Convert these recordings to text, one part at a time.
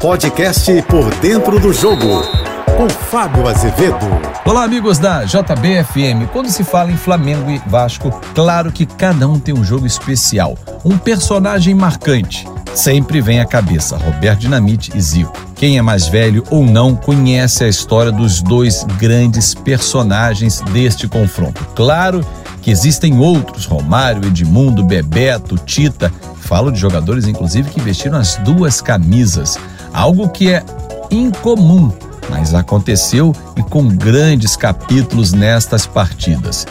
Podcast Por Dentro do Jogo, com Fábio Azevedo. Olá, amigos da JBFM. Quando se fala em Flamengo e Vasco, claro que cada um tem um jogo especial, um personagem marcante. Sempre vem à cabeça Roberto Dinamite e Zico. Quem é mais velho ou não conhece a história dos dois grandes personagens deste confronto. Claro que existem outros, Romário, Edmundo, Bebeto, Tita. Falo de jogadores, inclusive, que vestiram as duas camisas. Algo que é incomum, mas aconteceu e com grandes capítulos nestas partidas.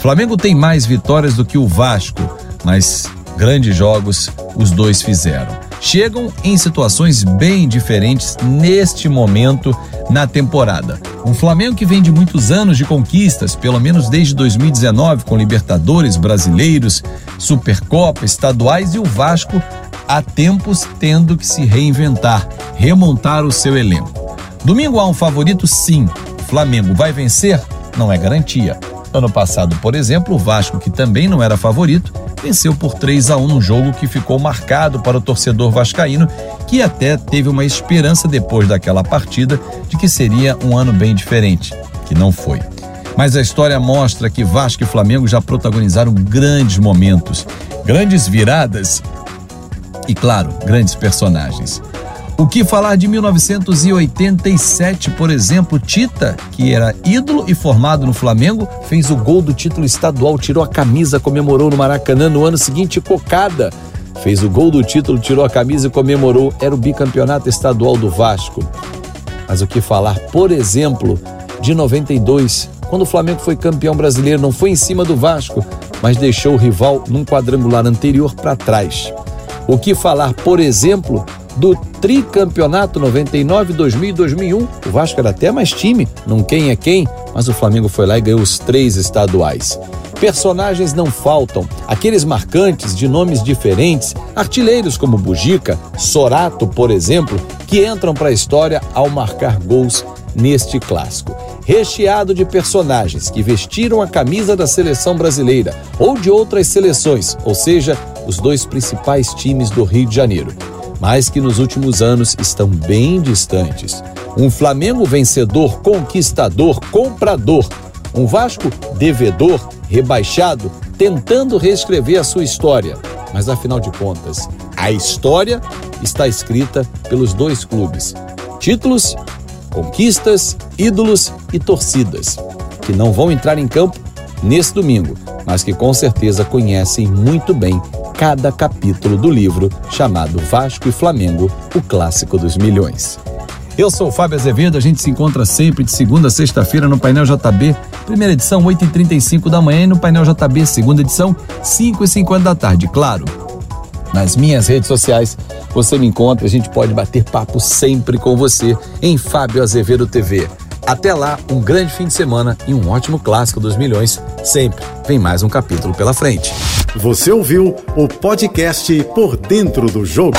Flamengo tem mais vitórias do que o Vasco, mas grandes jogos os dois fizeram. Chegam em situações bem diferentes neste momento na temporada. Um Flamengo que vem de muitos anos de conquistas, pelo menos desde 2019, com Libertadores, Brasileiros, Supercopa, estaduais e o Vasco há tempos tendo que se reinventar, remontar o seu elenco. Domingo há um favorito, sim. Flamengo vai vencer? Não é garantia. Ano passado, por exemplo, o Vasco, que também não era favorito, venceu por 3 a 1 num jogo que ficou marcado para o torcedor vascaíno, que até teve uma esperança depois daquela partida de que seria um ano bem diferente, que não foi. Mas a história mostra que Vasco e Flamengo já protagonizaram grandes momentos, grandes viradas e, claro, grandes personagens. O que falar de 1987, por exemplo, Tita, que era ídolo e formado no Flamengo, fez o gol do título estadual, tirou a camisa, comemorou no Maracanã no ano seguinte, cocada. Fez o gol do título, tirou a camisa e comemorou. Era o bicampeonato estadual do Vasco. Mas o que falar, por exemplo, de 92, quando o Flamengo foi campeão brasileiro, não foi em cima do Vasco, mas deixou o rival num quadrangular anterior para trás. O que falar, por exemplo, do tricampeonato 99, 2000 e 2001. O Vasco era até mais time, não quem é quem, mas o Flamengo foi lá e ganhou os três estaduais. Personagens não faltam, aqueles marcantes de nomes diferentes, artilheiros como Bugica, Sorato, por exemplo, que entram para a história ao marcar gols neste clássico. Recheado de personagens que vestiram a camisa da seleção brasileira ou de outras seleções, ou seja, os dois principais times do Rio de Janeiro mas que nos últimos anos estão bem distantes. Um Flamengo vencedor, conquistador, comprador. Um Vasco devedor, rebaixado, tentando reescrever a sua história. Mas afinal de contas, a história está escrita pelos dois clubes. Títulos, conquistas, ídolos e torcidas, que não vão entrar em campo nesse domingo, mas que com certeza conhecem muito bem cada capítulo do livro chamado Vasco e Flamengo, o clássico dos milhões. Eu sou o Fábio Azevedo, a gente se encontra sempre de segunda a sexta-feira no Painel JB, primeira edição 8h35 da manhã e no Painel JB, segunda edição 5h50 da tarde, claro. Nas minhas redes sociais você me encontra, a gente pode bater papo sempre com você em Fábio Azevedo TV. Até lá, um grande fim de semana e um ótimo clássico dos milhões. Sempre vem mais um capítulo pela frente. Você ouviu o podcast Por Dentro do Jogo.